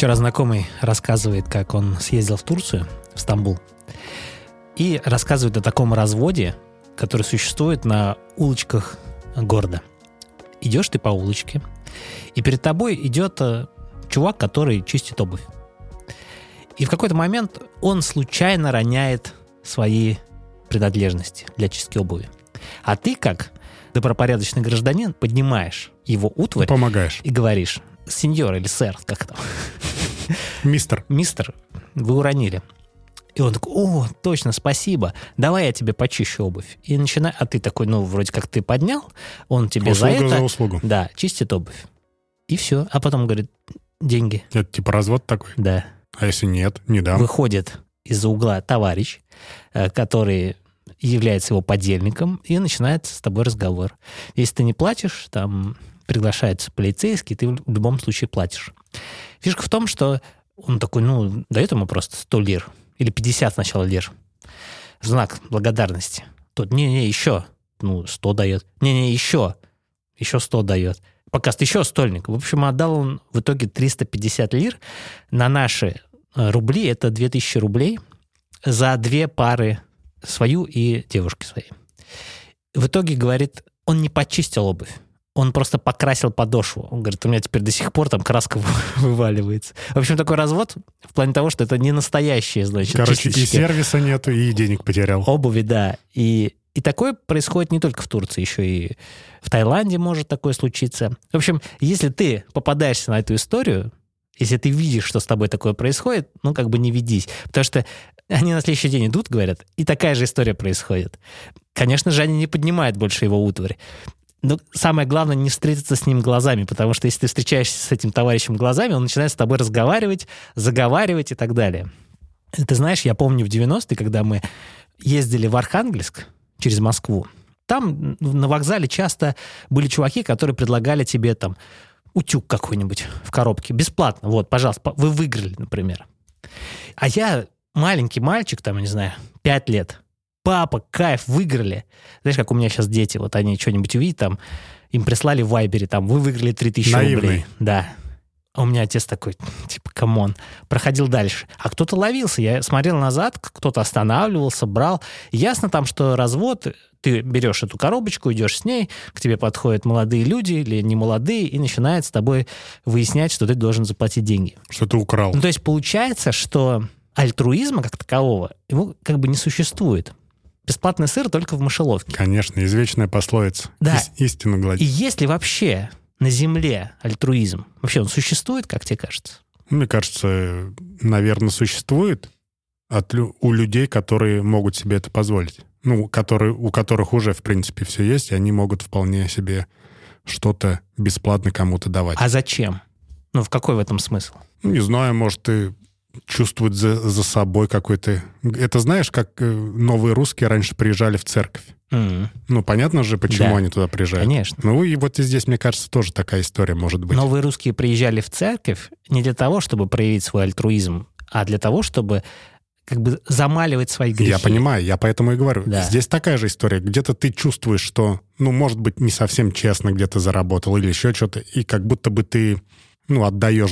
Вчера знакомый рассказывает, как он съездил в Турцию, в Стамбул, и рассказывает о таком разводе, который существует на улочках города. Идешь ты по улочке, и перед тобой идет э, чувак, который чистит обувь. И в какой-то момент он случайно роняет свои принадлежности для чистки обуви. А ты, как добропорядочный гражданин, поднимаешь его утварь Помогаешь. и говоришь, сеньор или сэр, как там, Мистер. мистер, вы уронили. И он такой, о, точно, спасибо, давай я тебе почищу обувь. И начинай, а ты такой, ну, вроде как ты поднял, он тебе за Услуга это, за услугу. да, чистит обувь. И все. А потом говорит, деньги, Это типа развод такой. да. А если нет, не дам. Выходит из-за угла товарищ, э, который является его подельником, и начинает с тобой разговор. Если ты не платишь, там приглашается полицейский, ты в любом случае платишь. Фишка в том, что он такой, ну, дает ему просто 100 лир, или 50 сначала лир, знак благодарности. Тот, не-не, еще, ну, 100 дает. Не-не, еще, еще 100 дает. Пока еще стольник. В общем, отдал он в итоге 350 лир. На наши э, рубли это 2000 рублей за две пары свою и девушки своей. В итоге, говорит, он не почистил обувь. Он просто покрасил подошву. Он говорит, у меня теперь до сих пор там краска вываливается. В общем, такой развод в плане того, что это не настоящие, значит, Короче, и чисточки сервиса нету, и денег потерял. обуви, да. И, и такое происходит не только в Турции, еще и в Таиланде может такое случиться. В общем, если ты попадаешься на эту историю, если ты видишь, что с тобой такое происходит, ну, как бы не ведись. Потому что они на следующий день идут, говорят, и такая же история происходит. Конечно же, они не поднимают больше его утварь. Но самое главное, не встретиться с ним глазами, потому что если ты встречаешься с этим товарищем глазами, он начинает с тобой разговаривать, заговаривать и так далее. Ты знаешь, я помню в 90-е, когда мы ездили в Архангельск через Москву, там на вокзале часто были чуваки, которые предлагали тебе там утюг какой-нибудь в коробке бесплатно. Вот, пожалуйста, по- вы выиграли, например. А я маленький мальчик, там, я не знаю, 5 лет. Папа, кайф, выиграли. Знаешь, как у меня сейчас дети, вот они что-нибудь увидят, там, им прислали в Viber е, там, вы выиграли 3000 Наивный. рублей. Да. А у меня отец такой, типа, come on, проходил дальше. А кто-то ловился. Я смотрел назад, кто-то останавливался, брал. Ясно там, что развод, ты берешь эту коробочку, идешь с ней, к тебе подходят молодые люди или не молодые, и начинают с тобой выяснять, что ты должен заплатить деньги. Что ты украл. Ну, то есть получается, что альтруизма как такового, его как бы не существует. Бесплатный сыр только в мышеловке. Конечно, извечная пословица. Да. Ис- истину И гладить. есть ли вообще на Земле альтруизм? Вообще он существует, как тебе кажется? Мне кажется, наверное, существует от у людей, которые могут себе это позволить. Ну, которые, у которых уже, в принципе, все есть, и они могут вполне себе что-то бесплатно кому-то давать. А зачем? Ну, в какой в этом смысл? Ну, Не знаю, может, ты чувствует за, за собой какой-то... Это знаешь, как э, новые русские раньше приезжали в церковь? М, Ну, понятно же, почему Да. они туда приезжают. Конечно. Ну, и вот и здесь, мне кажется, тоже такая история может быть. Новые русские приезжали в церковь не для того, чтобы проявить свой альтруизм, а для того, чтобы как бы замаливать свои грехи. Я понимаю, я поэтому и говорю. Да. Здесь такая же история. Где-то ты чувствуешь, что, ну, может быть, не совсем честно где-то заработал или еще что-то, и как будто бы ты, ну, отдаешь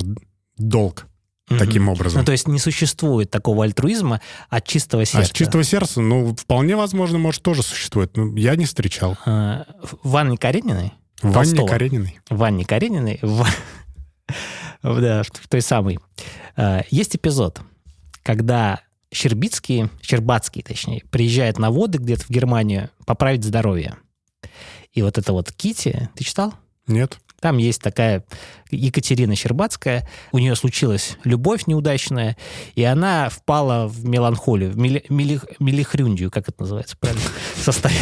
долг Таким образом. Ну, то есть не существует такого альтруизма от чистого а сердца. с чистого сердца, ну, вполне возможно, может, тоже существует. Ну, я не встречал. А, в Анне Карениной, В Толстого. Карениной. в Анне Карениной, в, да, в той самой, а, есть эпизод, когда Щербицкий, Щербацкий, точнее, приезжает на воды где-то в Германию поправить здоровье. И вот это вот Кити, ты читал? Нет? Там есть такая Екатерина Щербацкая, у нее случилась любовь неудачная, и она впала в меланхолию, в мели- мели- мелихрюндию, как это называется правильно, Состоя-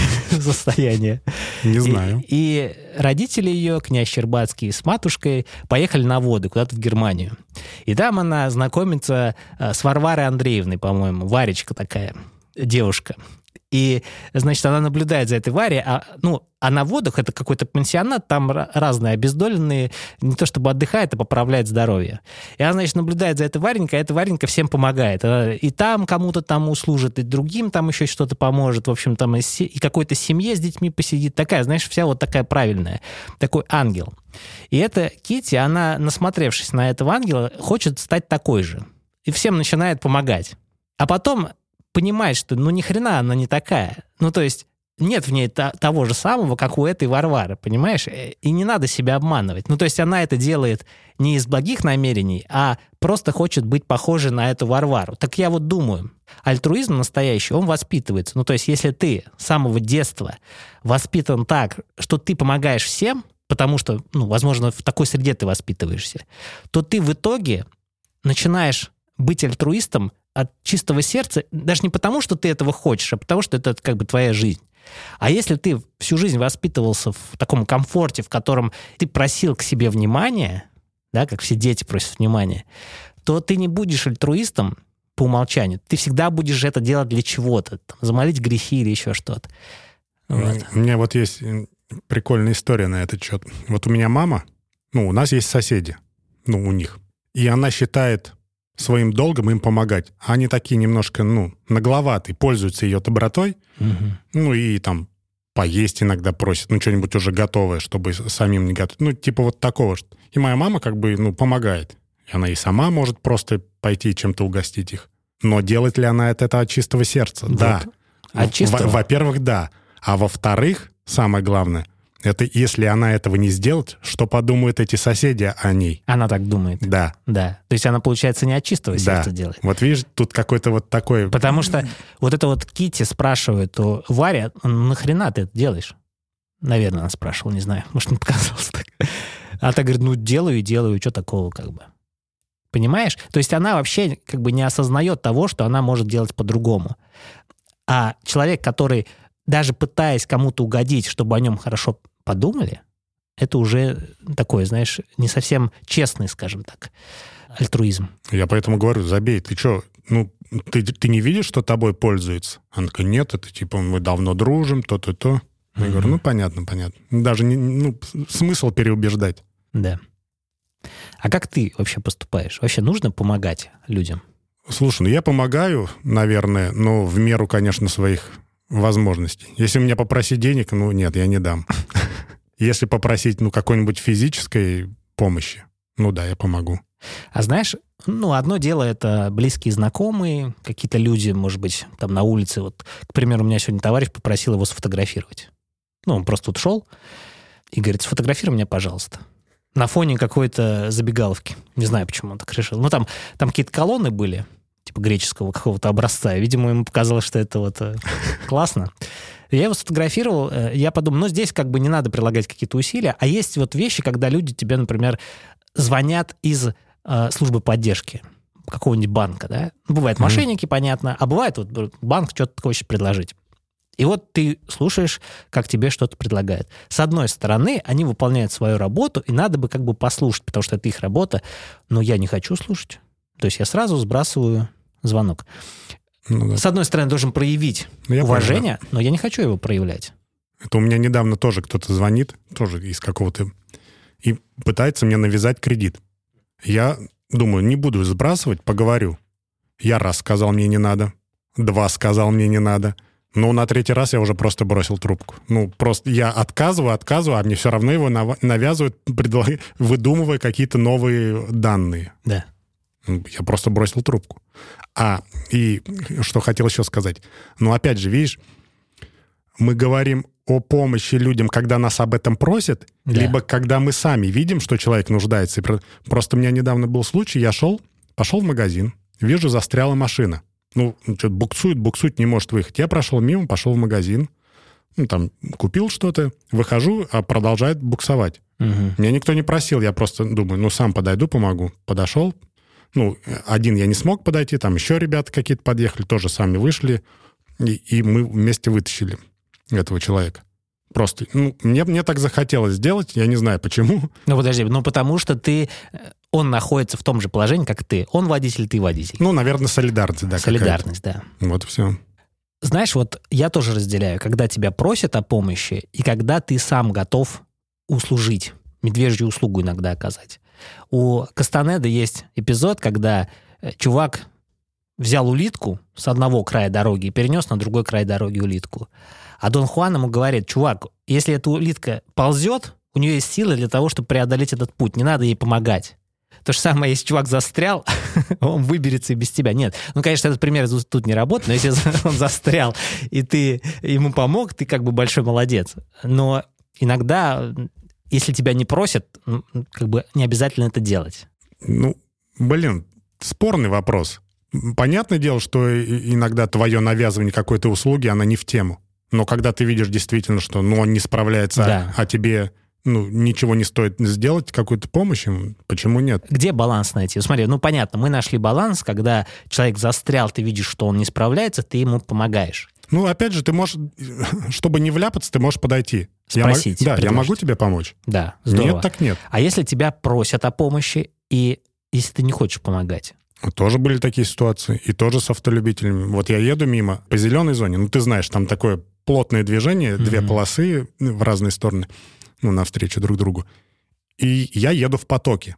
состояние. Не знаю. И, родители ее, князь Щербацкий с матушкой, поехали на воды куда-то в Германию. И там она знакомится э, с Варварой Андреевной, по-моему, Варечка такая, девушка. И, значит, она наблюдает за этой Варей, а, ну, а на водах это какой-то пансионат, там разные обездоленные, не то чтобы отдыхает, а поправляет здоровье. И она, значит, наблюдает за этой Варенькой, а эта Варенька всем помогает. Она и там кому-то там услужит, и другим там еще что-то поможет. В общем, там и, какой-то семье с детьми посидит. Такая, знаешь, вся вот такая правильная. Такой ангел. И эта Кити, она, насмотревшись на этого ангела, хочет стать такой же. И всем начинает помогать. А потом понимает, что ну ни хрена она не такая. Ну то есть нет в ней того же самого, как у этой Варвары, понимаешь? Э, и не надо себя обманывать. Ну, то есть она это делает не из благих намерений, а просто хочет быть похожей на эту Варвару. Так я вот думаю, альтруизм настоящий, он воспитывается. Ну, то есть если ты с самого детства воспитан так, что ты помогаешь всем, потому что, ну, возможно, в такой среде ты воспитываешься, то ты в итоге начинаешь быть альтруистом от чистого сердца, даже не потому, что ты этого хочешь, а потому, что это как бы твоя жизнь. А если ты всю жизнь воспитывался в таком комфорте, в котором ты просил к себе внимания, да, как все дети просят внимания, то ты не будешь альтруистом по умолчанию. Ты всегда будешь это делать для чего-то, там, замолить грехи или еще что-то. Вот. У меня вот есть прикольная история на этот счет. Вот у меня мама, ну, у нас есть соседи, ну, у них. И она считает своим долгом им помогать. А они такие немножко, ну, нагловатые, пользуются ее добротой, угу. ну, и там поесть иногда просят, ну, что-нибудь уже готовое, чтобы самим не готовить. Ну, типа вот такого. И моя мама как бы, ну, помогает. И она и сама может просто пойти чем-то угостить их. Но делает ли она это, это от чистого сердца? Вот. Да. От чистого? Во-первых, да. А во-вторых, самое главное, это если она этого не сделает, что подумают эти соседи о ней? Она так думает. Да. Да. То есть она, получается, не от чистого сердца да. делает. Вот видишь, тут какой-то вот такой... Потому что вот это вот Кити спрашивает у Варя, нахрена ты это делаешь? Наверное, она спрашивала, не знаю. Может, не показалось так. А та говорит, ну, делаю и делаю, что такого как бы. Понимаешь? То есть она вообще как бы не осознает того, что она может делать по-другому. А человек, который даже пытаясь кому-то угодить, чтобы о нем хорошо подумали, это уже такой, знаешь, не совсем честный, скажем так, альтруизм. Я поэтому говорю, забей, ты что, ну, ты, ты не видишь, что тобой пользуется? Она такая, нет, это типа мы давно дружим, то-то-то. Я mm-hmm. говорю, ну, понятно, понятно. Даже не, ну, смысл переубеждать. Да. А как ты вообще поступаешь? Вообще нужно помогать людям? Слушай, ну я помогаю, наверное, но в меру, конечно, своих возможностей. Если меня попросить денег, ну нет, я не дам. Если попросить, ну, какой-нибудь физической помощи, ну да, я помогу. А знаешь, ну, одно дело это близкие знакомые, какие-то люди, может быть, там на улице. Вот, к примеру, у меня сегодня товарищ попросил его сфотографировать. Ну, он просто тут шел и говорит, сфотографируй меня, пожалуйста. На фоне какой-то забегаловки. Не знаю, почему он так решил. Ну, там, там какие-то колонны были, типа греческого какого-то образца. Видимо, ему показалось, что это вот э, классно. Я его сфотографировал, э, я подумал, ну, здесь как бы не надо прилагать какие-то усилия, а есть вот вещи, когда люди тебе, например, звонят из э, службы поддержки какого-нибудь банка, да? Бывают мошенники, mm-hmm. понятно, а бывает вот банк что-то хочет предложить. И вот ты слушаешь, как тебе что-то предлагают. С одной стороны, они выполняют свою работу, и надо бы как бы послушать, потому что это их работа, но я не хочу слушать. То есть я сразу сбрасываю звонок. Ну, да. С одной стороны, должен проявить ну, уважение, да. но я не хочу его проявлять. Это у меня недавно тоже кто-то звонит, тоже из какого-то, и пытается мне навязать кредит. Я думаю, не буду сбрасывать, поговорю. Я раз сказал, мне не надо. Два сказал, мне не надо. Но на третий раз я уже просто бросил трубку. Ну, просто я отказываю, отказываю, а мне все равно его навязывают, выдумывая какие-то новые данные. Да. Я просто бросил трубку. А, и что хотел еще сказать. Ну, опять же, видишь, мы говорим о помощи людям, когда нас об этом просят, да. либо когда мы сами видим, что человек нуждается. Просто у меня недавно был случай, я шел, пошел в магазин, вижу, застряла машина. Ну, что-то буксует, буксует, не может выехать. Я прошел мимо, пошел в магазин, ну, там, купил что-то, выхожу, а продолжает буксовать. Угу. Меня никто не просил, я просто думаю, ну, сам подойду, помогу. Подошел, ну, один я не смог подойти, там еще ребята какие-то подъехали, тоже сами вышли, и, и мы вместе вытащили этого человека. Просто, ну, мне, мне так захотелось сделать, я не знаю почему. Ну, подожди, ну, потому что ты, он находится в том же положении, как ты. Он водитель, ты водитель. Ну, наверное, солидарность, да. Солидарность, да. Вот все. знаешь, вот я тоже разделяю, когда тебя просят о помощи и когда ты сам готов услужить, медвежью услугу иногда оказать. У Кастанеда есть эпизод, когда э, чувак взял улитку с одного края дороги и перенес на другой край дороги улитку. А Дон Хуан ему говорит, чувак, если эта улитка ползет, у нее есть силы для того, чтобы преодолеть этот путь, не надо ей помогать. То же самое, если чувак застрял, он выберется и без тебя. Нет. Ну, конечно, этот пример тут не работает, но если он застрял, и ты ему помог, ты как бы большой молодец. Но иногда, если тебя не просят, как бы не обязательно это делать. Ну, блин, спорный вопрос. Понятное дело, что иногда твое навязывание какой-то услуги, она не в тему. Но когда ты видишь действительно, что ну, он не справляется, да. а тебе ну, ничего не стоит сделать, какую-то помощь им, почему нет? Где баланс найти? Смотри, ну, понятно, мы нашли баланс, когда человек застрял, ты видишь, что он не справляется, ты ему помогаешь. Ну, опять же, ты можешь, чтобы не вляпаться, ты можешь подойти. Спросить. Я, да, я могу тебе помочь? Да, здорово. Нет, так нет. А если тебя просят о помощи, и если ты не хочешь помогать? Тоже были такие ситуации, и тоже с автолюбителями. Вот я еду мимо по зеленой зоне, ну, ты знаешь, там такое плотное движение, mm-hmm. две полосы в разные стороны ну, навстречу друг другу. И я еду в потоке.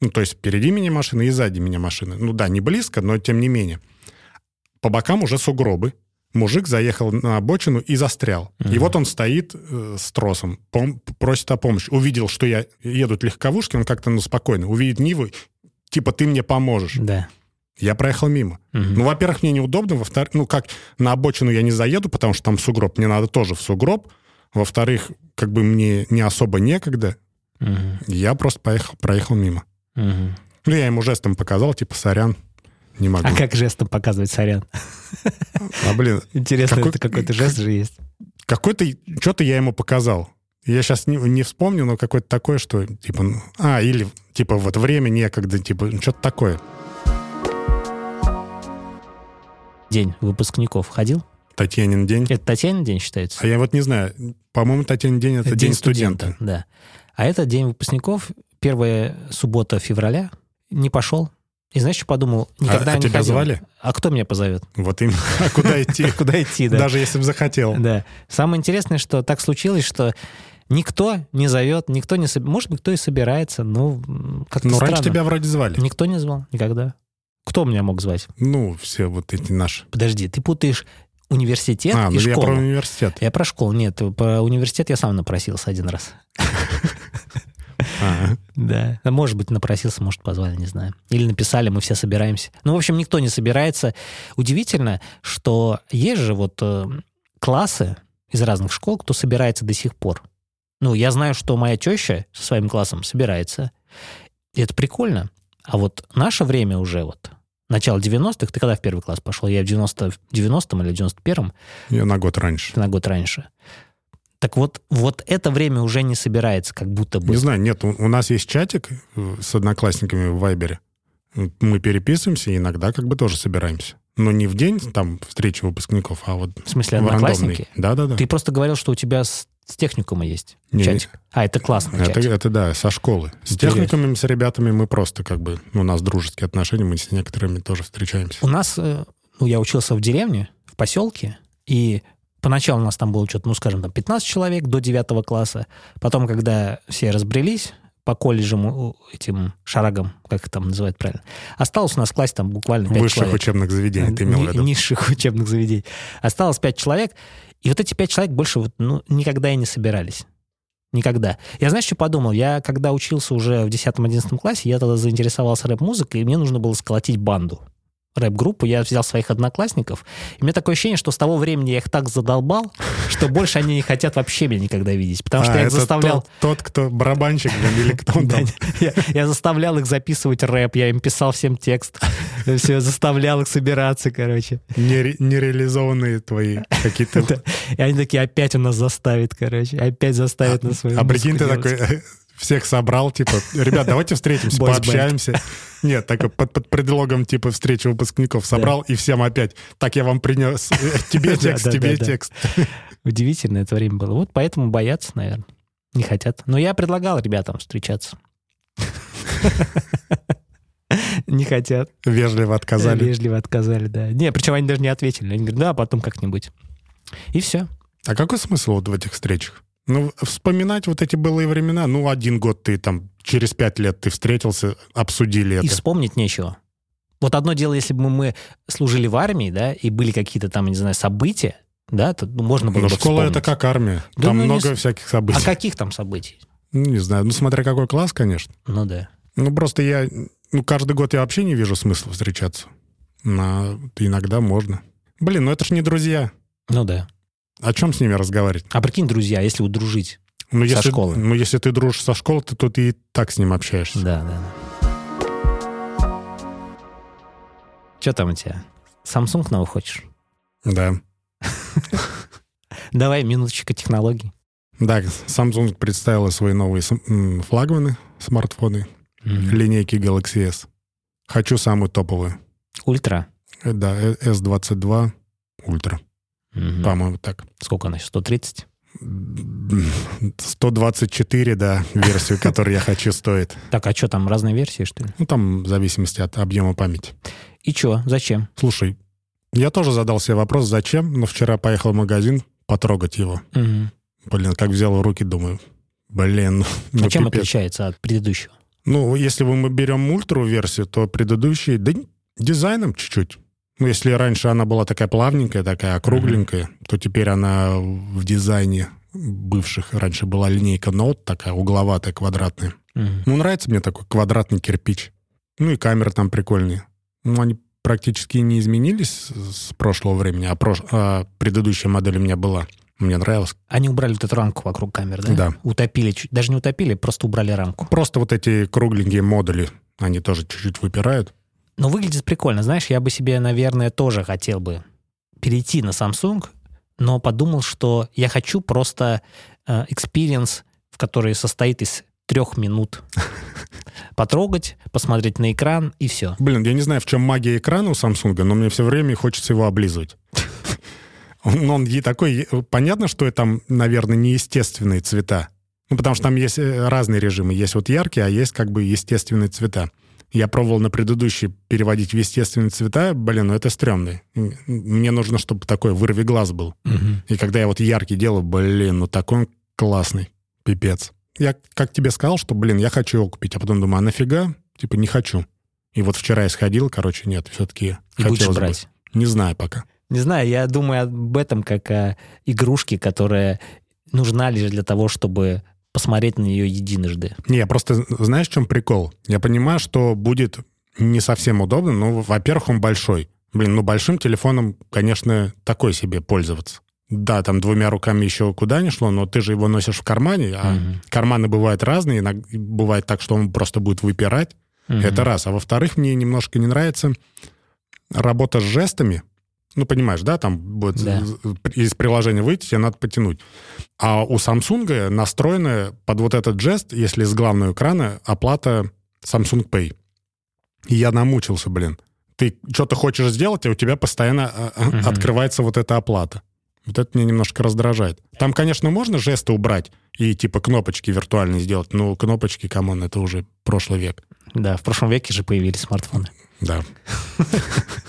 Ну, то есть впереди меня машины и сзади меня машины. Ну да, не близко, но тем не менее. По бокам уже сугробы. Мужик заехал на обочину и застрял. Угу. И вот он стоит э, с тросом, пом- просит о помощи. Увидел, что я едут легковушки, он как-то ну, спокойно. Увидит Ниву, типа, ты мне поможешь. Да. Я проехал мимо. Угу. Ну, во-первых, мне неудобно. Во-вторых, ну, как на обочину я не заеду, потому что там сугроб. Мне надо тоже в сугроб. Во-вторых, как бы мне не особо некогда. Угу. Я просто поехал, проехал мимо. Угу. Ну, я ему жестом показал, типа, сорян, не могу. А как жестом показывать сорян? А, блин. Интересно, какой, это какой-то жест же есть. Какой-то, что-то я ему показал. Я сейчас не, не вспомню, но какое-то такое, что, типа, ну, а, или, типа, вот время некогда, типа, что-то такое. День выпускников ходил? Татьянин день. Это Татьянин день считается? А я вот не знаю. По-моему, Татьянин день — это, это день, день студента. студента. Да. А это день выпускников, первая суббота февраля. Не пошел. И знаешь, что подумал? Никогда а, а тебя ходил. звали? А кто меня позовет? Вот им. А куда идти? Куда идти, да. Даже если бы захотел. Да. Самое интересное, что так случилось, что никто не зовет, никто не... Может быть, кто и собирается, но как-то Но раньше тебя вроде звали. Никто не звал, никогда. Кто меня мог звать? Ну, все вот эти наши. Подожди, ты путаешь университет а, и ну школу. я про университет. Я про школу. Нет, про университет я сам напросился один раз. Да. Может быть, напросился, может, позвали, не знаю. Или написали, мы все собираемся. Ну, в общем, никто не собирается. Удивительно, что есть же вот э, классы из разных школ, кто собирается до сих пор. Ну, я знаю, что моя теща со своим классом собирается. И это прикольно. А вот наше время уже вот, начало 90-х, ты когда в первый класс пошел? Я в 90, 90-м или 91-м? Я на год раньше. Ты на год раньше. Так вот, вот это время уже не собирается, как будто бы. Не знаю, нет, у, у нас есть чатик э, с одноклассниками в Вайбере. Мы переписываемся иногда как бы тоже собираемся. Но не в день там встречи выпускников, а вот В смысле, одноклассники? Да-да-да. Ты просто говорил, что у тебя с, с техникума есть не, чатик. Не. А, это классный это, чатик. Это, да, со школы. С Интересно. техникумами, с ребятами мы просто как бы... У нас дружеские отношения, мы с некоторыми тоже встречаемся. У нас... Э, ну, я учился в деревне, в поселке, и Поначалу у нас там было что-то, ну, скажем, там 15 человек до 9 класса. Потом, когда все разбрелись по колледжам, этим шарагам, как их там называют правильно, осталось у нас в классе там буквально 5 Высших человек. учебных заведений, ты имел в виду? Низших учебных заведений. Осталось 5 человек, и вот эти 5 человек больше вот, ну, никогда и не собирались. Никогда. Я, знаешь, что подумал? Я, когда учился уже в 10-11 классе, я тогда заинтересовался рэп-музыкой, и мне нужно было сколотить банду рэп-группу, я взял своих одноклассников. И у меня такое ощущение, что с того времени я их так задолбал, что больше они не хотят вообще меня никогда видеть. Потому что а, я их заставлял... Тот, кто барабанщик или кто он там? Я заставлял их записывать рэп, я им писал всем текст. Все, заставлял их собираться, короче. Нереализованные твои какие-то... И они такие, опять у нас заставит, короче. Опять заставит на свою А прикинь, ты такой всех собрал, типа, ребят, давайте встретимся, пообщаемся. Нет, так под, под предлогом, типа, встречи выпускников собрал, и всем опять, так я вам принес, э, тебе текст, тебе текст. Удивительно это время было. Вот поэтому боятся, наверное. Не хотят. Но я предлагал ребятам встречаться. Не хотят. Вежливо отказали. Вежливо отказали, да. Не, причем они даже не ответили. Они говорят, да, потом как-нибудь. И все. А какой смысл вот в этих встречах? Ну, вспоминать вот эти былые времена. Ну, один год ты там, через пять лет ты встретился, обсудили это. И вспомнить нечего. Вот одно дело, если бы мы служили в армии, да, и были какие-то там, не знаю, события, да, то ну, можно было Но бы школа это как армия. Да там ну, не много с- всяких событий. А каких там событий? Ну, не знаю. Ну, смотря какой класс, конечно. Ну да. Ну, просто я... Ну, каждый год я вообще не вижу смысла встречаться. Но иногда можно. Блин, ну это ж не друзья. Ну да. О чем с ними разговаривать? А прикинь, друзья, если вот дружить. Ну, Со если, школы. Ну, если ты дружишь со школы, то, то ты и так с ним общаешься. Да, да. Что там у тебя? Samsung новый хочешь? Да. Давай минуточка технологий. Да, Samsung представила свои новые флагманы, смартфоны, линейки Galaxy S. Хочу самую топовую. Ультра. Э, Да, э, S22 Ultra, Мгм. по-моему, так. Сколько она? 130? 124, да, версию, которую я хочу, стоит. Так, а что там, разные версии, что ли? Ну, там в зависимости от объема памяти. И что? Зачем? Слушай, я тоже задал себе вопрос, зачем, но вчера поехал в магазин потрогать его. Мгм. Блин, как взял в руки, думаю, блин, ну, а чем пипец. отличается от предыдущего? Ну, если мы берем ультру версию, то предыдущие, да дизайном чуть-чуть. Ну, если раньше она была такая плавненькая, такая округленькая, то теперь она в дизайне бывших раньше была линейка Note, такая угловатая, квадратная. Мгм. Ну, нравится мне такой квадратный кирпич. Ну, и камеры там прикольные. Ну, они практически не изменились с прошлого времени, а, прош- а предыдущая модель у меня была. Мне нравилось. Они убрали вот эту рамку вокруг камер, да? Да. Утопили, даже не утопили, просто убрали рамку. Просто вот эти кругленькие модули, они тоже чуть-чуть выпирают. Но выглядит прикольно. Знаешь, я бы себе, наверное, тоже хотел бы перейти на Samsung, но подумал, что я хочу просто э, experience, в который состоит из трех минут. Потрогать, посмотреть на экран и все. Блин, я не знаю, в чем магия экрана у Samsung, но мне все время хочется его облизывать. Он, он такой... Понятно, что там, наверное, неестественные цвета. Ну, потому что там есть э, разные режимы. Есть вот яркие, а есть как бы естественные цвета. Я пробовал на предыдущий переводить в естественные цвета. Блин, ну это стрёмно. Мне нужно, чтобы такой вырви глаз был. И когда я вот яркий делаю, блин, ну такой он классный. Пипец. Я как тебе сказал, что, блин, я хочу его купить, а потом думаю, а нафига? Типа, не хочу. И вот вчера я сходил, короче, нет, все-таки И будешь бы. брать. Не знаю пока. Не знаю, я думаю об этом как о игрушке, которая нужна лишь для того, чтобы посмотреть на нее единожды. Не, просто, знаешь, в чем прикол? Я понимаю, что будет не совсем удобно, но, во-первых, он большой. Блин, ну большим телефоном, конечно, такой себе пользоваться. Да, там двумя руками еще куда ни шло, но ты же его носишь в кармане, а Мгм. карманы бывают разные, иногда бывает так, что он просто будет выпирать. Мгм. Это раз. А во-вторых, мне немножко не нравится работа с жестами. Ну, понимаешь, да, там будет Да. из приложения выйти, тебе надо потянуть. А у Samsung настроена под вот этот жест, если с главного экрана, оплата Samsung Pay. И я намучился, блин. Ты что-то хочешь сделать, и у тебя постоянно а, а, Мгм. открывается вот эта оплата. Вот это меня немножко раздражает. Там, конечно, можно жесты убрать и типа кнопочки виртуальные сделать, но кнопочки, come on, это уже прошлый век. Да, в прошлом веке же появились смартфоны. Да.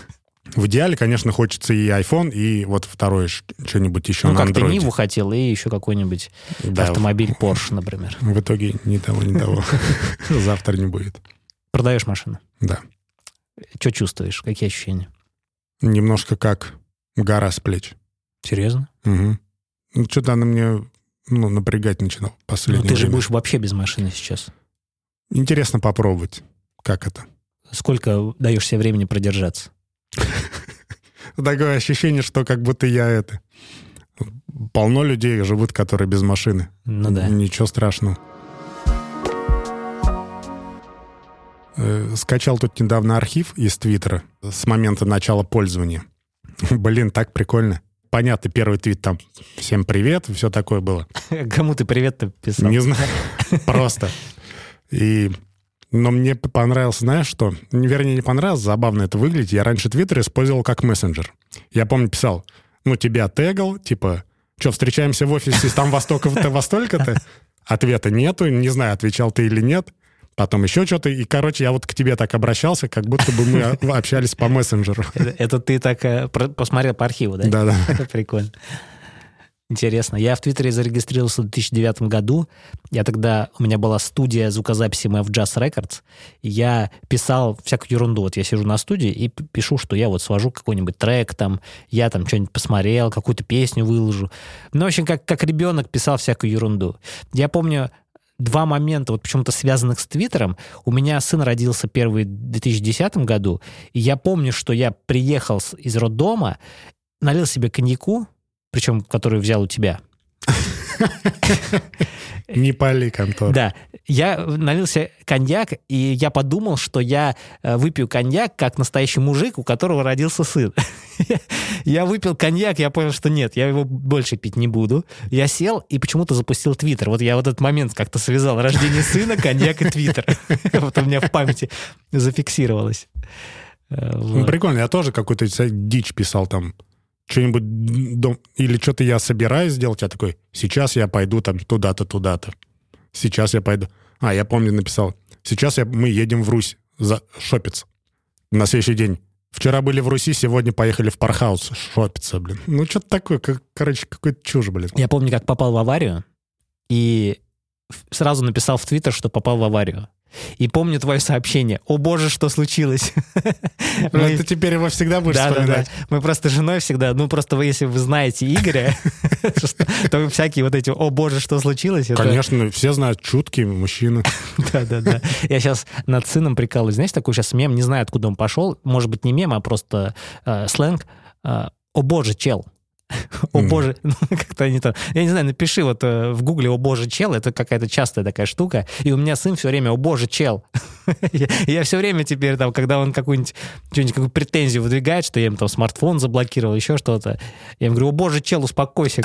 В идеале, конечно, хочется и iPhone, и вот второе что-нибудь еще ну, на как ты Android. Ниву хотел, и еще какой-нибудь Да, автомобиль Porsche, например. в итоге ни того, ни того. Завтра не будет. Продаешь машину. Да. Что чувствуешь? Какие ощущения? Немножко как гора с плеч. Серьезно? Мгм. Ну, что-то она мне ну, напрягать начинала Ну, последнее ты же время. будешь вообще без машины сейчас. Интересно попробовать, как это. Сколько даешь себе времени продержаться? Такое ощущение, что как будто я это... Полно людей живут, которые без машины. Ну да. Ничего страшного. Э, Скачал тут недавно архив из Твиттера с момента начала пользования. Блин, так прикольно. Понятно, первый твит там «Всем привет», все такое было. Кому ты привет-то писал? Не знаю, просто. И... Но мне понравилось, знаешь что? Вернее, не понравилось, забавно это выглядит. Я раньше Твиттер использовал как мессенджер. Я помню, писал, ну, тебя тегал, типа, что, встречаемся в офисе, там во столько-то, во столько-то? Ответа нету, не знаю, отвечал ты или нет. потом еще что-то. И, короче, я вот к тебе так обращался, как будто бы мы общались по мессенджеру. Это, это ты так э, посмотрел по архиву, да? Да-да. Прикольно. Интересно. Я в Твиттере зарегистрировался в 2009 году. Я тогда... У меня была студия звукозаписи MF Jazz Records. Я писал всякую ерунду. Вот я сижу на студии и пишу, что я вот свожу какой-нибудь трек там, я там что-нибудь посмотрел, какую-то песню выложу. Ну, в общем, как, как ребенок писал всякую ерунду. Я помню, два момента, вот почему-то связанных с Твиттером. У меня сын родился первый в 2010 году, и я помню, что я приехал из роддома, налил себе коньяку, причем который взял у тебя. Не пали, контор. Да. Я налился коньяк, и я подумал, что я э, выпью коньяк, как настоящий мужик, у которого родился сын. Я выпил коньяк, я понял, что нет, я его больше пить не буду. Я сел и почему-то запустил Твиттер. Вот я вот этот момент как-то связал. Рождение сына, коньяк и Твиттер. Вот у меня в памяти зафиксировалось. Э, ну, прикольно. Я тоже какую-то дичь писал там что-нибудь дом, или что-то я собираюсь сделать, я такой, сейчас я пойду там туда-то, туда-то. Сейчас я пойду. А, я помню, написал, сейчас я, мы едем в Русь за шопиться на следующий день. Вчера были в Руси, сегодня поехали в Пархаус шопиться, блин. Ну, что-то такое, как, короче, какой-то чушь, блин. Я помню, как попал в аварию, и сразу написал в Твиттер, что попал в аварию. И помню твое сообщение. О боже, что случилось? Ну, это теперь его всегда будешь да, вспоминать. Да, да. Мы просто с женой всегда, ну просто вы, если вы знаете Игоря, то всякие вот эти «О боже, что случилось?» Конечно, все знают, чуткий мужчина. Да-да-да. Я сейчас над сыном прикалываюсь. Знаешь, такой сейчас мем, не знаю, откуда он пошел. Может быть, не мем, а просто э, сленг. Э, «О боже, чел». О боже, ну, как-то они там... Я не знаю, напиши вот э, в гугле «О боже, чел», это какая-то частая такая штука, и у меня сын все время «О боже, чел». я все время теперь там, когда он какую-нибудь какую претензию выдвигает, что я ему там смартфон заблокировал, еще что-то, я ему говорю «О боже, чел, успокойся».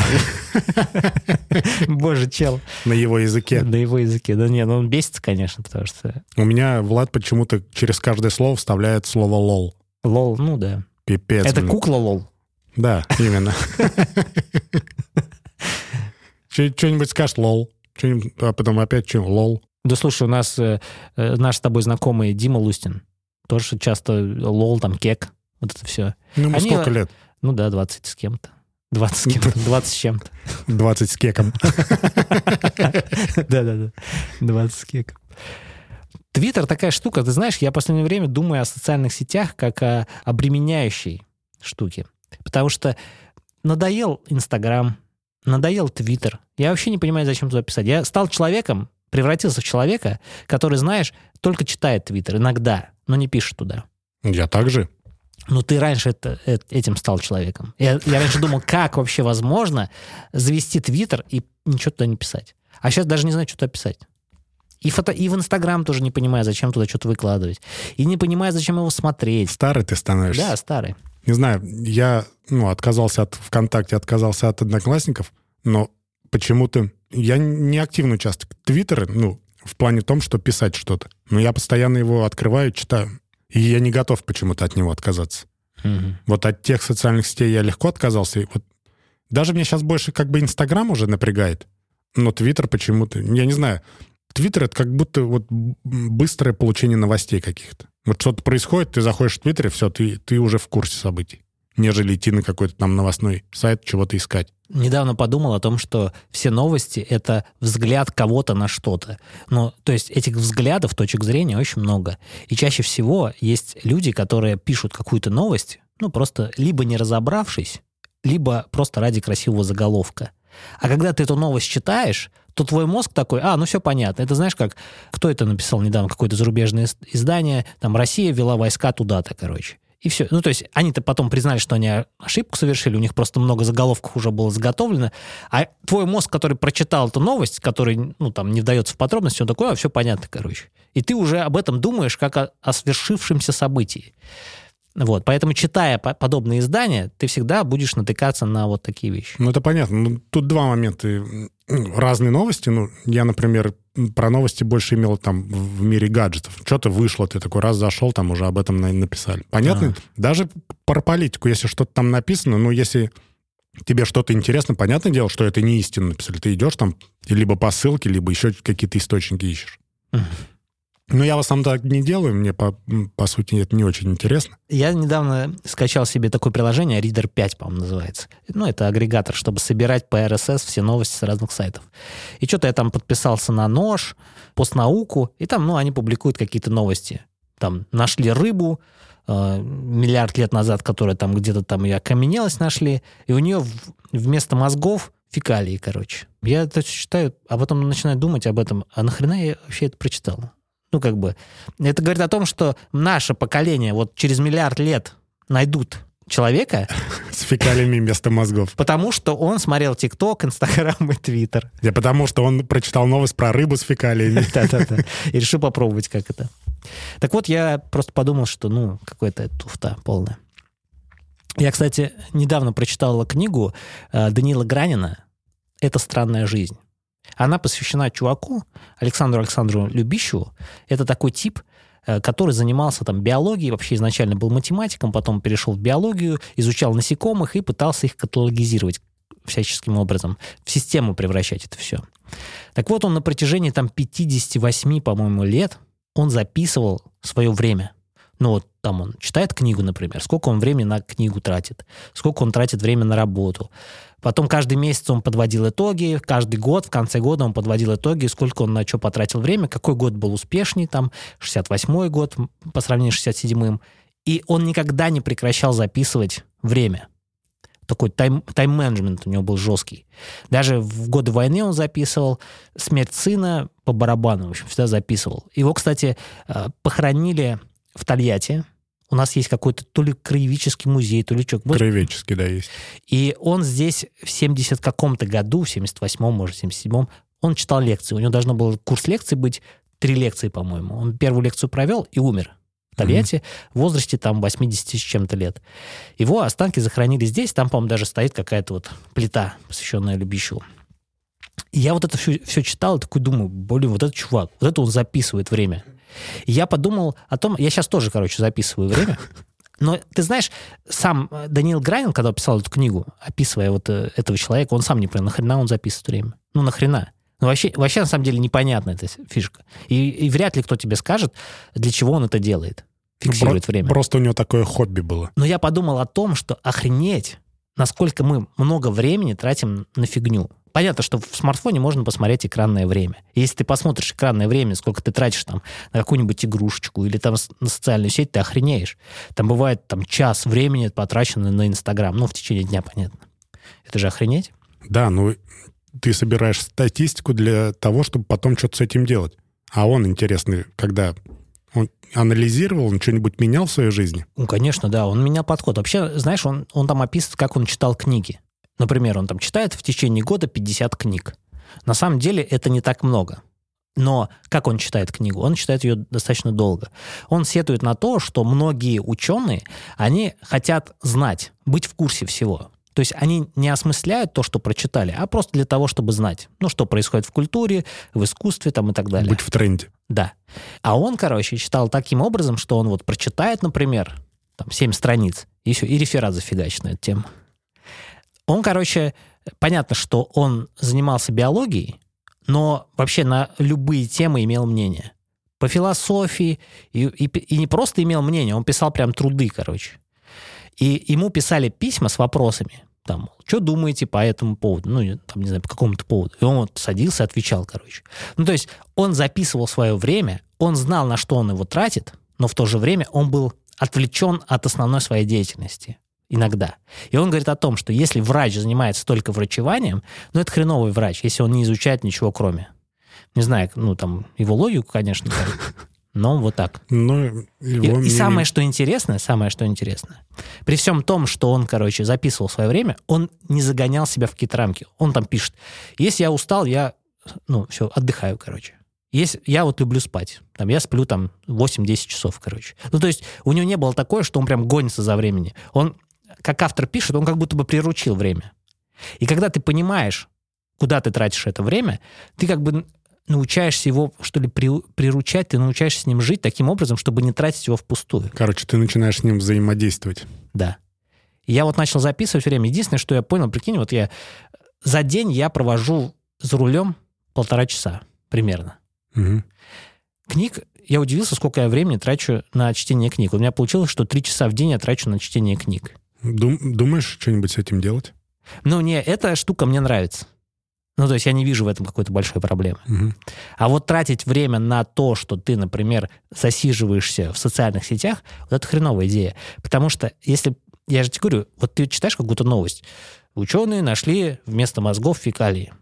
Боже, чел. На его языке. На его языке. Да нет, ну он бесится, конечно, потому что... У меня Влад почему-то через каждое слово вставляет слово «лол». Лол, ну да. Пипец. Это кукла лол. Да, именно. Что-нибудь скажешь лол, а потом опять что, лол. Да слушай, у нас э, э, наш с тобой знакомый Дима Лустин, тоже часто лол, там, кек, вот это все. Ну, ему сколько лет? Ну да, 20 с кем-то. 20 с кем-то, 20 с чем-то. 20 с кеком. Да-да-да, 20 с кеком. Твиттер такая штука, ты знаешь, я в последнее время думаю о социальных сетях как о обременяющей штуке. Потому что надоел Инстаграм, надоел Твиттер. Я вообще не понимаю, зачем туда писать. Я стал человеком, превратился в человека, который, знаешь, только читает Твиттер иногда, но не пишет туда. Я также. Ну, ты раньше это, это, этим стал человеком. Я, я раньше думал, как вообще возможно завести Твиттер и ничего туда не писать. А сейчас даже не знаю, что туда писать. И, фото, и в Инстаграм тоже не понимаю, зачем туда что-то выкладывать. И не понимаю, зачем его смотреть. Старый ты становишься. Да, старый не знаю, я ну, отказался от ВКонтакте, отказался от Одноклассников, но почему-то я не активно участвую. Твиттер, ну, в плане том, что писать что-то. Но я постоянно его открываю, читаю. И я не готов почему-то от него отказаться. Угу. Вот от тех социальных сетей я легко отказался. И вот даже мне сейчас больше как бы Инстаграм уже напрягает. Но Твиттер почему-то... Я не знаю. Твиттер — это как будто вот быстрое получение новостей каких-то. Вот что-то происходит, ты заходишь в Твиттер, и все, ты, ты уже в курсе событий нежели идти на какой-то там новостной сайт, чего-то искать. Недавно подумал о том, что все новости — это взгляд кого-то на что-то. Ну, то есть этих взглядов, точек зрения очень много. И чаще всего есть люди, которые пишут какую-то новость, ну, просто либо не разобравшись, либо просто ради красивого заголовка. А когда ты эту новость читаешь, то твой мозг такой, а, ну все понятно. Это знаешь как, кто это написал недавно, какое-то зарубежное издание, там Россия вела войска туда-то, короче. И все. Ну, то есть они-то потом признали, что они ошибку совершили, у них просто много заголовков уже было заготовлено. А твой мозг, который прочитал эту новость, который, ну, там, не вдается в подробности, он такой, а, все понятно, короче. И ты уже об этом думаешь, как о, о свершившемся событии. Вот, поэтому, читая подобные издания, ты всегда будешь натыкаться на вот такие вещи. Ну, это понятно. Ну, тут два момента. Разные новости. Ну, я, например, про новости больше имел там в мире гаджетов. Что-то вышло, ты такой раз зашел, там уже об этом написали. Понятно? А. Даже про политику, если что-то там написано, ну, если тебе что-то интересно, понятное дело, что это не истинно написали. Ты идешь там, либо по ссылке, либо еще какие-то источники ищешь. Ну, я в основном так не делаю, мне, по, по сути, это не очень интересно. Я недавно скачал себе такое приложение, Reader 5, по-моему, называется. Ну, это агрегатор, чтобы собирать по RSS все новости с разных сайтов. И что-то я там подписался на нож, постнауку, и там, ну, они публикуют какие-то новости. Там нашли рыбу, э, миллиард лет назад, которая там где-то там ее окаменелась нашли, и у нее вместо мозгов фекалии, короче. Я это читаю, а потом начинаю думать об этом, а нахрена я вообще это прочитал? Ну, как бы, это говорит о том, что наше поколение вот через миллиард лет найдут человека. С фекалиями вместо мозгов. Потому что он смотрел ТикТок, Инстаграм и Твиттер. Да потому что он прочитал новость про рыбу с фекалиями. Да-да-да. И решил попробовать, как это. Так вот, я просто подумал, что, ну, какая-то туфта полная. Я, кстати, недавно прочитала книгу э, Данила Гранина «Это странная жизнь». Она посвящена чуваку, Александру Александру Любищеву. Это такой тип, э, который занимался там биологией, вообще изначально был математиком, потом перешел в биологию, изучал насекомых и пытался их каталогизировать всяческим образом, в систему превращать это все. Так вот, он на протяжении там 58, по-моему, лет, он записывал свое время. Ну вот там он читает книгу, например, сколько он времени на книгу тратит, сколько он тратит время на работу, Потом каждый месяц он подводил итоги, каждый год, в конце года он подводил итоги, сколько он на что потратил время, какой год был успешней, там, 68-й год по сравнению с 67-м. И он никогда не прекращал записывать время. Такой тайм, тайм-менеджмент у него был жесткий. Даже в годы войны он записывал, смерть сына по барабану, в общем, всегда записывал. Его, кстати, э, похоронили в Тольятти, у нас есть какой-то то ли краеведческий музей, то ли что. Краеведческий, да, есть. И он здесь в 70 каком-то году, в 78-м, может, 77-м, он читал лекции. У него должно было курс лекций быть три лекции, по-моему. Он первую лекцию провел и умер в Тольятти mm-hmm. в возрасте там 80 с чем-то лет. Его останки захоронили здесь, там, по-моему, даже стоит какая-то вот плита, посвященная Любищеву. И я вот это все, все читал и такой думаю, блин, вот этот чувак, вот это он записывает время. Я подумал о том, я сейчас тоже, короче, записываю время, но ты знаешь, сам э, Даниил Гранин, когда писал эту книгу, описывая вот э, этого человека, он сам не понял, нахрена он записывает время. Ну, нахрена? Ну, вообще, вообще, на самом деле, непонятна эта фишка. И, и вряд ли кто тебе скажет, для чего он это делает. Фиксирует ну, время. Просто у него такое хобби было. Но я подумал о том, что охренеть, насколько мы много времени тратим на фигню понятно, что в смартфоне можно посмотреть экранное время. если ты посмотришь экранное время, сколько ты тратишь там на какую-нибудь игрушечку или там на социальную сеть, ты охренеешь. Там бывает там час времени потрачено на Инстаграм. Ну, в течение дня, понятно. Это же охренеть. Да, ну ты собираешь статистику для того, чтобы потом что-то с этим делать. А он, интересный, когда он анализировал, он что-нибудь менял в своей жизни? Ну, конечно, да, он менял подход. Вообще, знаешь, он, он там описывает, как он читал книги. Например, он там читает в течение года 50 книг. На самом деле это не так много. Но как он читает книгу? Он читает ее достаточно долго. Он сетует на то, что многие ученые, они хотят знать, быть в курсе всего. То есть они не осмысляют то, что прочитали, а просто для того, чтобы знать, ну, что происходит в культуре, в искусстве там и так далее. Быть в тренде. Да. А он, короче, читал таким образом, что он вот прочитает, например, там, 7 страниц, и все, и реферат зафигачит на эту тему. Он, короче, понятно, что он занимался биологией, но вообще на любые темы имел мнение. По философии, и, и, и не просто имел мнение, он писал прям труды, короче. И ему писали письма с вопросами. Там, что думаете по этому поводу? Ну, там, не знаю, по какому-то поводу. И он вот садился, отвечал, короче. Ну, то есть он записывал свое время, он знал, на что он его тратит, но в то же время он был отвлечен от основной своей деятельности иногда. И он говорит о том, что если врач занимается только врачеванием, ну, это хреновый врач, если он не изучает ничего кроме. Не знаю, ну, там, его логику, конечно, но вот так. Но его и, и самое, что интересно, самое, что интересно, при всем том, что он, короче, записывал свое время, он не загонял себя в какие-то рамки. Он там пишет, если я устал, я, ну, все, отдыхаю, короче. Есть, я вот люблю спать. Там, я сплю там 8-10 часов, короче. Ну, то есть у него не было такое, что он прям гонится за времени. Он как автор пишет, он как будто бы приручил время. И когда ты понимаешь, куда ты тратишь это время, ты как бы научаешься его, что ли, при, приручать, ты научаешься с ним жить таким образом, чтобы не тратить его впустую. Короче, ты начинаешь с ним взаимодействовать. Да. Я вот начал записывать время. Единственное, что я понял, прикинь, вот я за день я провожу за рулем полтора часа примерно. Угу. Книг я удивился, сколько я времени трачу на чтение книг. У меня получилось, что три часа в день я трачу на чтение книг. Дум, думаешь, что-нибудь с этим делать? Ну, не, эта штука мне нравится. Ну, то есть я не вижу в этом какой-то большой проблемы. Мгм. А вот тратить время на то, что ты, например, засиживаешься в социальных сетях, вот это хреновая идея. Потому что если... Я же тебе говорю, вот ты читаешь какую-то новость. Ученые нашли вместо мозгов фекалии.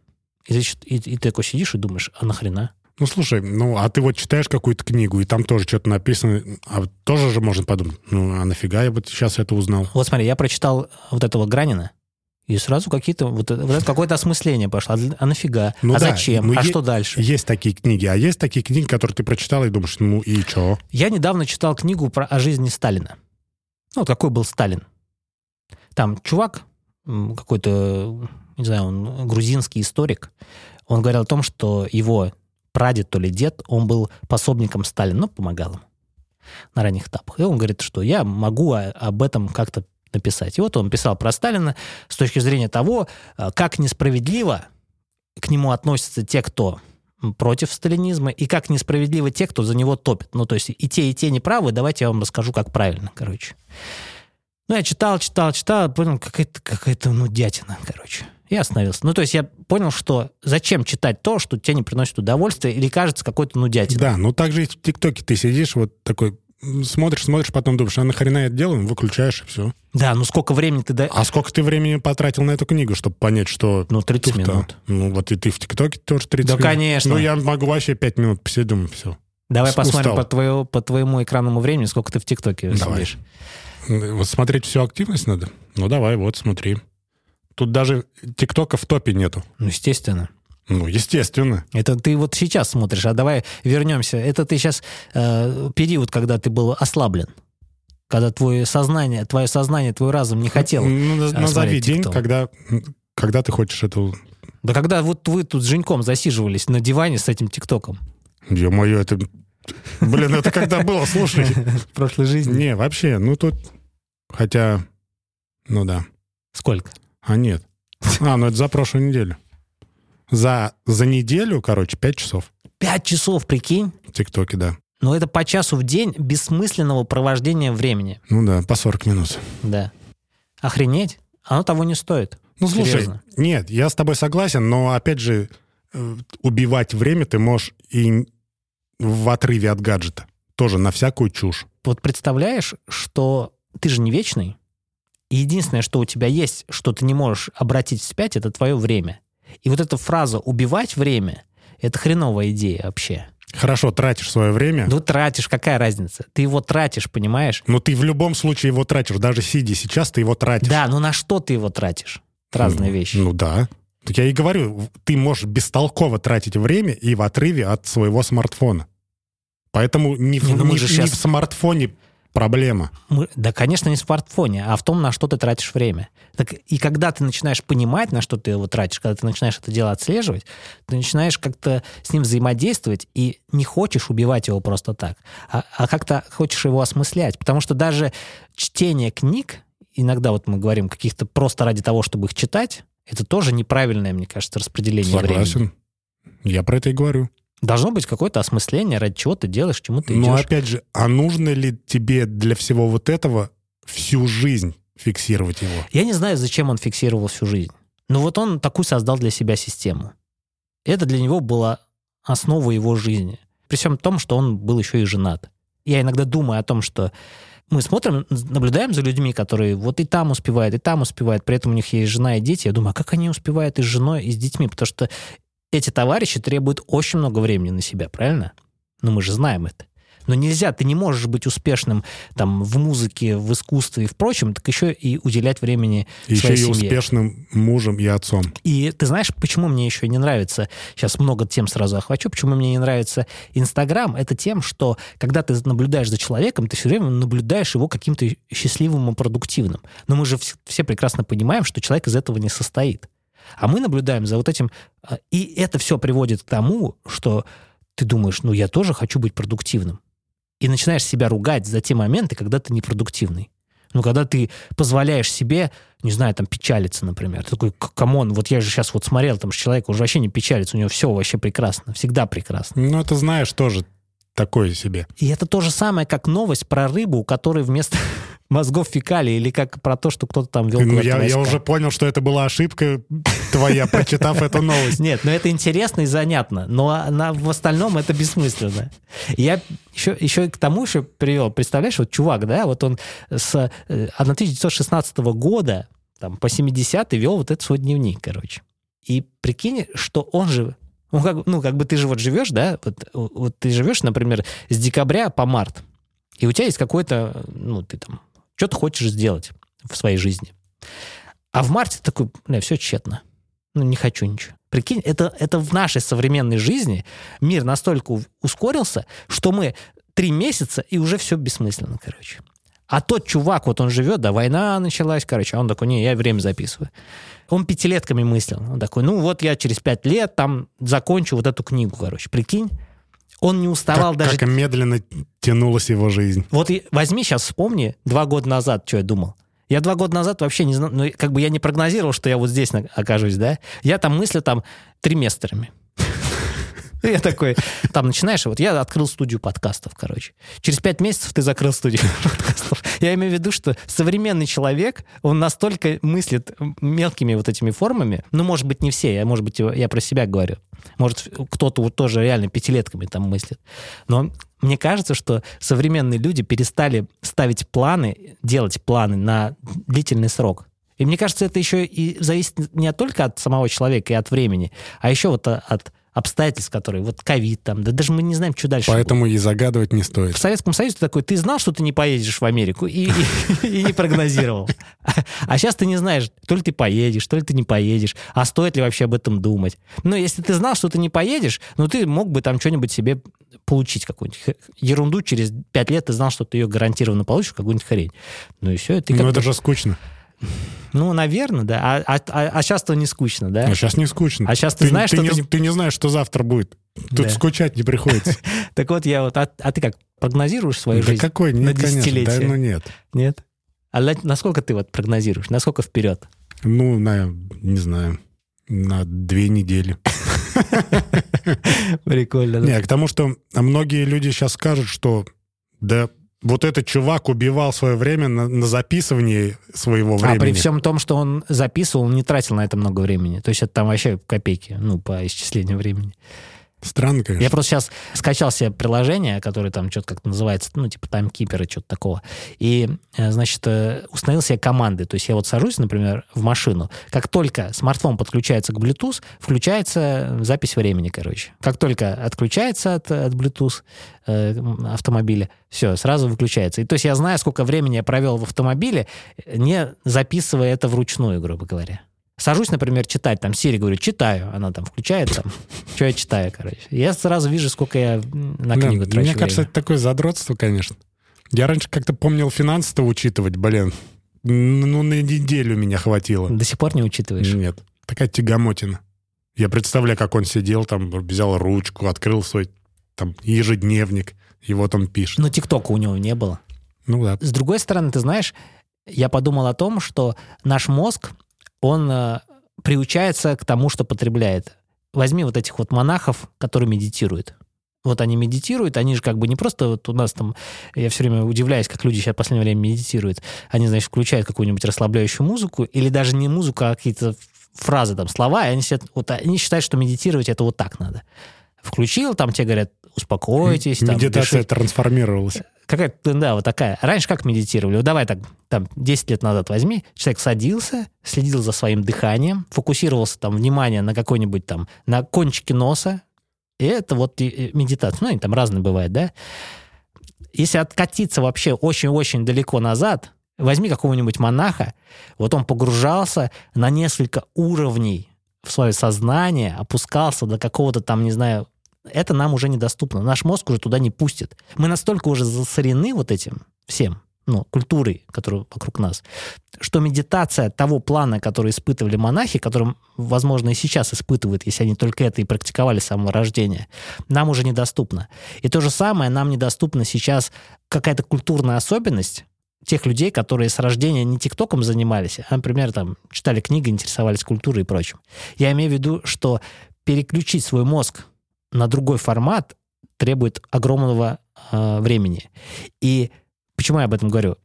И ты, и, и ты такой сидишь и думаешь, а нахрена? Ну, слушай, ну, а ты вот читаешь какую-то книгу, и там тоже что-то написано, а тоже же можно подумать, ну, а нафига я вот сейчас это узнал? Вот смотри, я прочитал вот этого Гранина, и сразу какие-то, вот, это- вот какое-то осмысление пошло. А, а нафига? Ну а да, зачем? ну а е- что дальше? Есть такие книги, а есть такие книги, которые ты прочитал и думаешь, ну, и чё? Я недавно читал книгу про, о жизни Сталина. Ну, вот какой был Сталин. Там чувак, какой-то, не знаю, он грузинский историк, он говорил о том, что его прадед, то ли дед, он был пособником Сталина, ну, помогал ему на ранних этапах. И он говорит, что я могу об этом как-то написать. И вот он писал про Сталина с точки зрения того, а, как несправедливо к нему относятся те, кто против сталинизма, и как несправедливо те, кто за него топит. Ну, то есть и те, и те неправы, давайте я вам расскажу, как правильно, короче. Ну, я читал, читал, читал, понял, какая-то, какая-то ну, дятина, короче. И остановился. Ну, то есть я понял, что зачем читать то, что тебе не приносит удовольствия или кажется какой-то нудятиной. Да, ну так же и в ТикТоке ты сидишь вот такой, смотришь, смотришь, потом думаешь, а нахрена я это делаю, выключаешь и все. Да, ну сколько времени ты... до- А сколько ты времени потратил на эту книгу, чтобы понять, что... Ну, 30 туфта? минут. Ну, вот и ты в ТикТоке тоже 30 Да, минут. конечно. Ну, я могу вообще 5 минут посидеть, думаю, все. Давай с- посмотрим устал. по, твоему, по твоему экранному времени, сколько ты в ТикТоке сидишь. Вот смотреть всю активность надо? Ну, давай, вот, смотри. Тут даже ТикТока в топе нету. Ну, естественно. Ну, естественно. Это ты вот сейчас смотришь, а давай вернемся. Это ты сейчас э, период, когда ты был ослаблен. Когда твое сознание, твое сознание, твой разум не хотел. Ну, а, назови день, когда, когда ты хочешь эту... Да когда вот вы тут с Женьком засиживались на диване с этим ТикТоком Ё-моё, это... Блин, это когда было, слушай. в прошлой жизни. Не, вообще, ну тут... Хотя... Ну да. Сколько? А нет. А, ну это за прошлую неделю. За, за неделю, короче, 5 часов Пять часов, прикинь? в ТикТоке, да. Но это по часу в день бессмысленного провождения времени. Ну да, по 40 минут. Да. Охренеть? Оно того не стоит. Ну, слушай, Серьезно. нет, я с тобой согласен, но, опять же, э, убивать время ты можешь и в отрыве от гаджета. Тоже на всякую чушь. Вот представляешь, что ты же не вечный, и единственное, что у тебя есть, что ты не можешь обратить вспять, это твое время. И вот эта фраза «убивать время» — это хреновая идея вообще. Хорошо, тратишь свое время, Ну, тратишь, какая разница? Ты его тратишь, понимаешь? но ты в любом случае его тратишь. Даже сидя сейчас, ты его тратишь. Да, но на что ты его тратишь? Разные Ну, вещи. Ну да. Так я и говорю, ты можешь бестолково тратить время и в отрыве от своего смартфона. Поэтому не в, Не, ну не- же не в смартфоне проблема. Мы- да, конечно, не в смартфоне, а в том, на что ты тратишь время. Так, и когда ты начинаешь понимать, на что ты его тратишь, когда ты начинаешь это дело отслеживать, ты начинаешь как-то с ним взаимодействовать и не хочешь убивать его просто так, а, а как-то хочешь его осмыслять. Потому что даже чтение книг, иногда вот мы говорим каких-то просто ради того, чтобы их читать, это тоже неправильное, мне кажется, распределение времени. Согласен. Я про это и говорю. Должно быть какое-то осмысление, ради чего ты делаешь, чему ты Но идешь. опять же, а нужно ли тебе для всего вот этого всю жизнь фиксировать его? Я не знаю, зачем он фиксировал всю жизнь. Но вот он такую создал для себя систему. Это для него была основа его жизни. При всем том, что он был еще и женат. Я иногда думаю о том, что мы смотрим, наблюдаем за людьми, которые вот и там успевают, и там успевают, при этом у них есть жена и дети. Я думаю, а как они успевают и с женой, и с детьми? Потому что эти товарищи требуют очень много времени на себя, правильно? Ну, мы же знаем это. Но нельзя, ты не можешь быть успешным там в музыке, в искусстве и в прочем, так еще и уделять времени Еще своей и семье. успешным мужем и отцом. И ты знаешь, почему мне еще не нравится, сейчас много тем сразу охвачу, почему мне не нравится Инстаграм, это тем, что когда ты наблюдаешь за человеком, ты все время наблюдаешь его каким-то счастливым и продуктивным. Но мы же вс- все прекрасно понимаем, что человек из этого не состоит. А мы наблюдаем за вот этим, а, и это все приводит к тому, что ты думаешь, ну я тоже хочу быть продуктивным. И начинаешь себя ругать за те моменты, когда ты непродуктивный. Ну, когда ты позволяешь себе, не знаю, там, печалиться, например. Ты такой, «C- come on, вот я же сейчас вот смотрел, там человек уже вообще не печалится, у него все вообще прекрасно, всегда прекрасно. Ну, это знаешь тоже. такое себе. И это то же самое, как новость про рыбу, у которой вместо мозгов фекалий, или как про то, что кто-то там вел Ну, я, я уже понял, что это была ошибка твоя, прочитав эту новость. Нет, но это интересно и занятно, но она, в остальном это бессмысленно. Я еще, еще к тому еще привел, представляешь, вот чувак, да, вот он с э, 1916 года там, по 70 вел вот этот свой дневник, короче. И прикинь, что он же, ну как, ну, как бы ты же вот живешь, да, вот, вот ты живешь, например, с декабря по март, и у тебя есть какой-то, ну, ты там, что ты хочешь сделать в своей жизни. А в марте такой, бля, все тщетно. Ну, не хочу ничего. Прикинь, это, это в нашей современной жизни мир настолько ускорился, что мы три месяца, и уже все бессмысленно, короче. А тот чувак, вот он живет, да, война началась, короче, а он такой, не, я время записываю. Он пятилетками мыслил. Он такой, ну вот я через пять лет там закончу вот эту книгу, короче. Прикинь, он не уставал Как, даже... как медленно тянулась его жизнь. Вот и возьми сейчас, вспомни, два года назад, что я думал. Я два года назад вообще не знал, ну, как бы я не прогнозировал, что я вот здесь окажусь, да? Я там мыслю там триместрами. Я такой, там начинаешь, вот я открыл студию подкастов, короче. Через пять месяцев ты закрыл студию подкастов. Я имею в виду, что современный человек, он настолько мыслит мелкими вот этими формами, ну, может быть, не все, я, может быть, я про себя говорю. Может, кто-то вот тоже реально пятилетками там мыслит. Но мне кажется, что современные люди перестали ставить планы, делать планы на длительный срок. И мне кажется, это еще и зависит не только от самого человека и от времени, а еще вот от обстоятельств, которые, вот ковид там, да даже мы не знаем, что дальше. будет. Поэтому и загадывать не стоит. В Советском Союзе ты такой, ты знал, что ты не поедешь в Америку и, и- не прогнозировал. А сейчас ты не знаешь, то ли ты поедешь, то ли ты не поедешь, а стоит ли вообще об этом думать. Ну, если ты знал, что ты не поедешь, ну, ты мог бы там что-нибудь себе получить, какую-нибудь ерунду, через пять лет ты знал, что ты ее гарантированно получишь, какую-нибудь хрень. Ну и все, ты Ну, это же скучно. Ну, наверное, да. А, а, сейчас-то не скучно, да? А сейчас не скучно. А щас ты знаешь, ты что не, ты- ты не знаешь, что завтра будет. Тут Да. скучать не приходится. Так вот, я вот... А, а ты как, прогнозируешь свою Да жизнь? какой? на Нет, конечно. Да, десятилетие. ну нет. Нет? А на- насколько ты вот прогнозируешь? Насколько вперед? Ну, на, не знаю, на две недели. Прикольно. да? Не, к тому, что многие люди сейчас скажут, что да вот этот чувак убивал свое время на, на записывании своего времени. А при всем том, что он записывал, он не тратил на это много времени. То есть это там вообще копейки, ну, по исчислению времени. Странно, конечно. Я просто сейчас скачал себе приложение, которое там что-то как называется, ну, типа таймкипера, что-то такого. И, э, значит, э, установил себе команды. То есть я вот сажусь, например, в машину. Как только смартфон подключается к Bluetooth, включается запись времени, короче. Как только отключается от, от Bluetooth э, автомобиля, все, сразу выключается. И то есть я знаю, сколько времени я провел в автомобиле, э, не записывая это вручную, грубо говоря. Сажусь, например, читать, там, Сири говорю, читаю, она там включает, там, что я читаю, короче. Я сразу вижу, сколько я на Да, книгу трачу Мне кажется, это такое задротство, конечно. Я раньше как-то помнил финансы-то учитывать, блин. Ну, на неделю меня хватило. До сих пор не учитываешь. Нет. Такая тягомотина. Я представляю, как он сидел там, взял ручку, открыл свой там ежедневник, и вот он пишет. Но ТикТока у него не было. Ну да. С другой стороны, ты знаешь, я подумал о том, что наш мозг, он э, приучается к тому, что потребляет. Возьми вот этих вот монахов, которые медитируют. Вот они медитируют, они же как бы не просто вот у нас там, я все время удивляюсь, как люди сейчас в последнее время медитируют. Они, значит, включают какую-нибудь расслабляющую музыку, или даже не музыку, а какие-то фразы, там, слова, и они, вот, они считают, что медитировать это вот так надо. Включил, там тебе говорят, успокойтесь, там, Медитация дышите. трансформировалась. Какая-то, да, вот такая. Раньше как медитировали? Вот давай так, там, 10 лет назад возьми. Человек садился, следил за своим дыханием, фокусировался там внимание на какой-нибудь там, на кончике носа. И это вот медитация. Ну, они там разные бывают, да? Если откатиться вообще очень-очень далеко назад, возьми какого-нибудь монаха, вот он погружался на несколько уровней в свое сознание, опускался до какого-то там, не знаю, это нам уже недоступно. Наш мозг уже туда не пустит. Мы настолько уже засорены вот этим всем, ну, культурой, которая вокруг нас, что медитация того плана, который испытывали монахи, которым, возможно, и сейчас испытывают, если они только это и практиковали с самого рождения, нам уже недоступна. И то же самое нам недоступна сейчас какая-то культурная особенность тех людей, которые с рождения не ТикТоком занимались, а, например, там, читали книги, интересовались культурой и прочим. Я имею в виду, что переключить свой мозг на другой формат требует огромного э, времени. И почему я об этом говорю?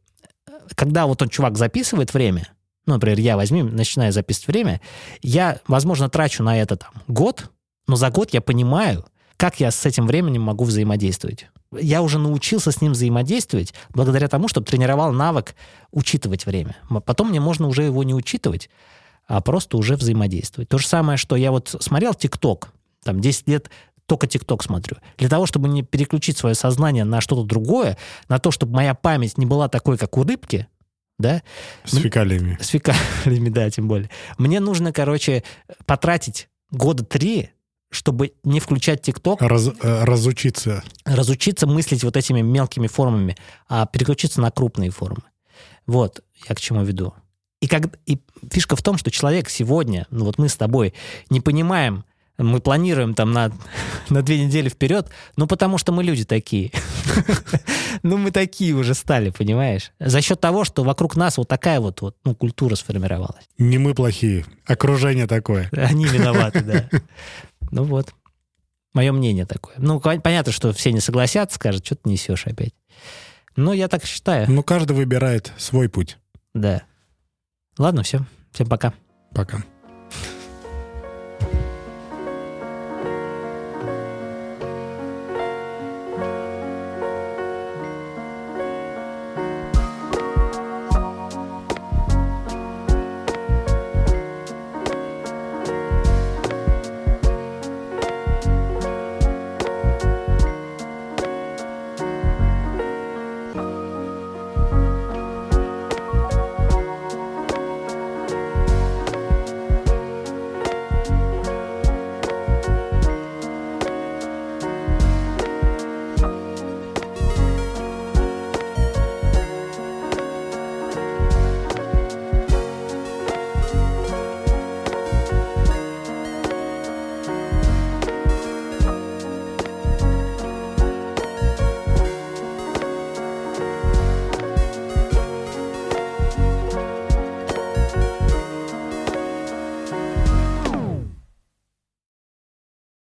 Когда вот он чувак записывает время, ну, например, я возьми, начинаю записывать время, я, возможно, трачу на это там год, но за год я понимаю, как я с этим временем могу взаимодействовать. Я уже научился с ним взаимодействовать благодаря тому, чтобы тренировал навык учитывать время. Потом мне можно уже его не учитывать, а просто уже взаимодействовать. То же самое, что я вот смотрел ТикТок, там 10 лет только ТикТок смотрю. Для того, чтобы не переключить свое сознание на что-то другое, на то, чтобы моя память не была такой, как у рыбки, да? С фекалиями. С фекалиями, да, тем более. Мне нужно, короче, потратить года три, чтобы не включать ТикТок. Раз, э, разучиться. Разучиться мыслить вот этими мелкими формами, а переключиться на крупные формы. Вот, я к чему веду. И, как, и фишка в том, что человек сегодня, ну вот мы с тобой, не понимаем, мы планируем там на, на две недели вперед, ну, потому что мы люди такие. ну, мы такие уже стали, понимаешь? За счет того, что вокруг нас вот такая вот, вот ну, культура сформировалась. Не мы плохие, окружение такое. Они виноваты, да. Ну вот. Мое мнение такое. Ну, понятно, что все не согласятся, скажут, что ты несешь опять. Ну, я так считаю. Ну, каждый выбирает свой путь. Да. Ладно, все. Всем пока. Пока.